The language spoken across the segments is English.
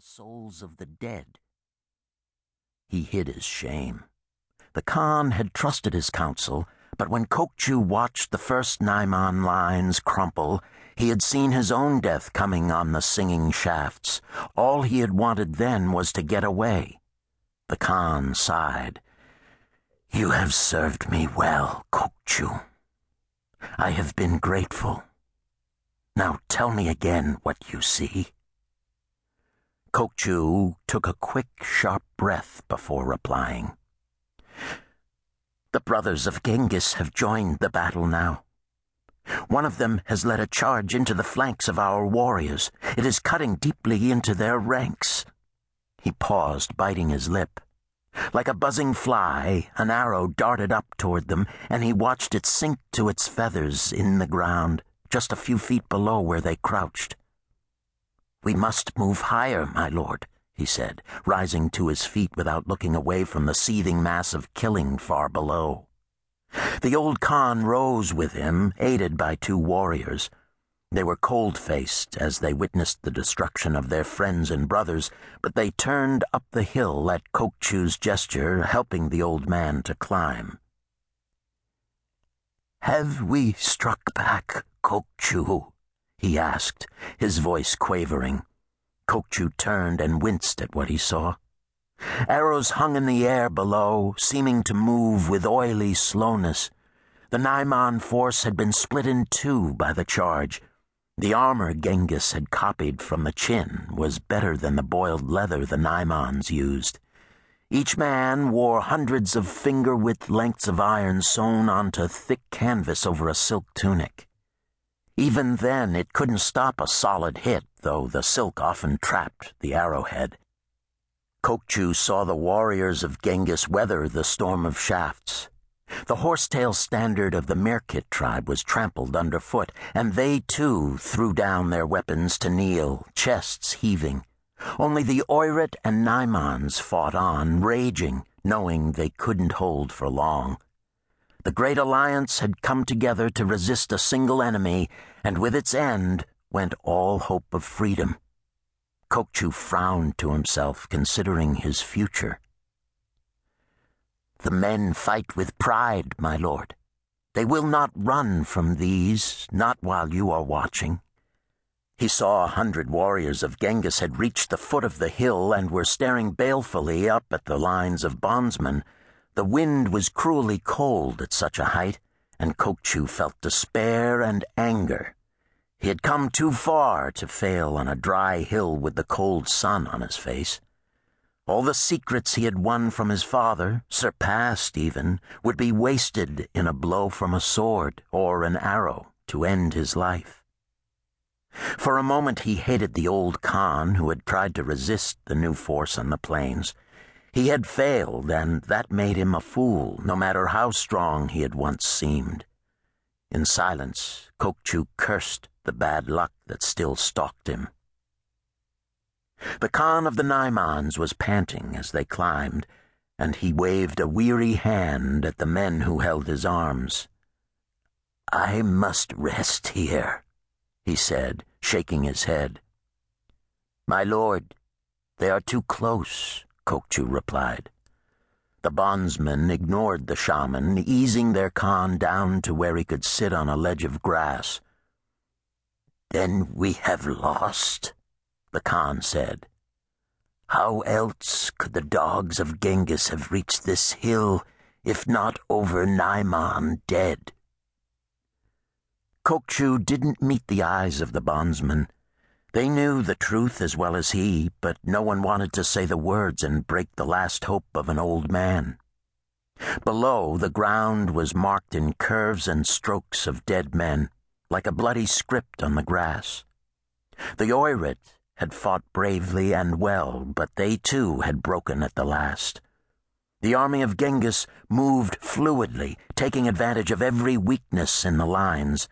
the souls of the dead. He hid his shame. The Khan had trusted his counsel, but when Kokchu watched the first Naiman lines crumple, he had seen his own death coming on the singing shafts. All he had wanted then was to get away. The Khan sighed. You have served me well, Kokchu. I have been grateful. Now tell me again what you see. Kokchu took a quick, sharp breath before replying. The brothers of Genghis have joined the battle now. One of them has led a charge into the flanks of our warriors. It is cutting deeply into their ranks. He paused, biting his lip. Like a buzzing fly, an arrow darted up toward them, and he watched it sink to its feathers in the ground, just a few feet below where they crouched. We must move higher, my lord, he said, rising to his feet without looking away from the seething mass of killing far below. The old Khan rose with him, aided by two warriors. They were cold-faced as they witnessed the destruction of their friends and brothers, but they turned up the hill at Kokchu's gesture, helping the old man to climb. Have we struck back, Kokchu? He asked, his voice quavering. Kokchu turned and winced at what he saw. Arrows hung in the air below, seeming to move with oily slowness. The Naiman force had been split in two by the charge. The armor Genghis had copied from the Chin was better than the boiled leather the Naimans used. Each man wore hundreds of finger-width lengths of iron sewn onto thick canvas over a silk tunic. Even then, it couldn't stop a solid hit, though the silk often trapped the arrowhead. Kokchu saw the warriors of Genghis weather the storm of shafts. The horsetail standard of the Merkit tribe was trampled underfoot, and they too threw down their weapons to kneel, chests heaving. Only the Oirat and Naimans fought on, raging, knowing they couldn't hold for long. The Great Alliance had come together to resist a single enemy, and with its end went all hope of freedom. Kokchu frowned to himself, considering his future. The men fight with pride, my lord. They will not run from these, not while you are watching. He saw a hundred warriors of Genghis had reached the foot of the hill and were staring balefully up at the lines of bondsmen the wind was cruelly cold at such a height, and Kokchu felt despair and anger. He had come too far to fail on a dry hill with the cold sun on his face. All the secrets he had won from his father, surpassed even, would be wasted in a blow from a sword or an arrow to end his life. For a moment he hated the old Khan who had tried to resist the new force on the plains. He had failed, and that made him a fool, no matter how strong he had once seemed. In silence, Kokchu cursed the bad luck that still stalked him. The Khan of the Naimans was panting as they climbed, and he waved a weary hand at the men who held his arms. I must rest here, he said, shaking his head. My lord, they are too close. Kokchu replied. The bondsmen ignored the shaman, easing their Khan down to where he could sit on a ledge of grass. Then we have lost, the Khan said. How else could the dogs of Genghis have reached this hill if not over Naiman dead? Kokchu didn't meet the eyes of the bondsman. They knew the truth as well as he, but no one wanted to say the words and break the last hope of an old man. Below, the ground was marked in curves and strokes of dead men, like a bloody script on the grass. The Oirat had fought bravely and well, but they too had broken at the last. The army of Genghis moved fluidly, taking advantage of every weakness in the lines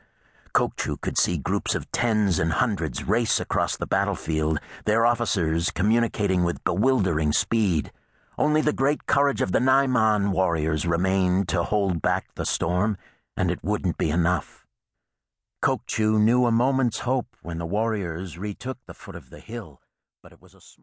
Kokchu could see groups of tens and hundreds race across the battlefield, their officers communicating with bewildering speed. Only the great courage of the Naiman warriors remained to hold back the storm, and it wouldn't be enough. Kokchu knew a moment's hope when the warriors retook the foot of the hill, but it was a small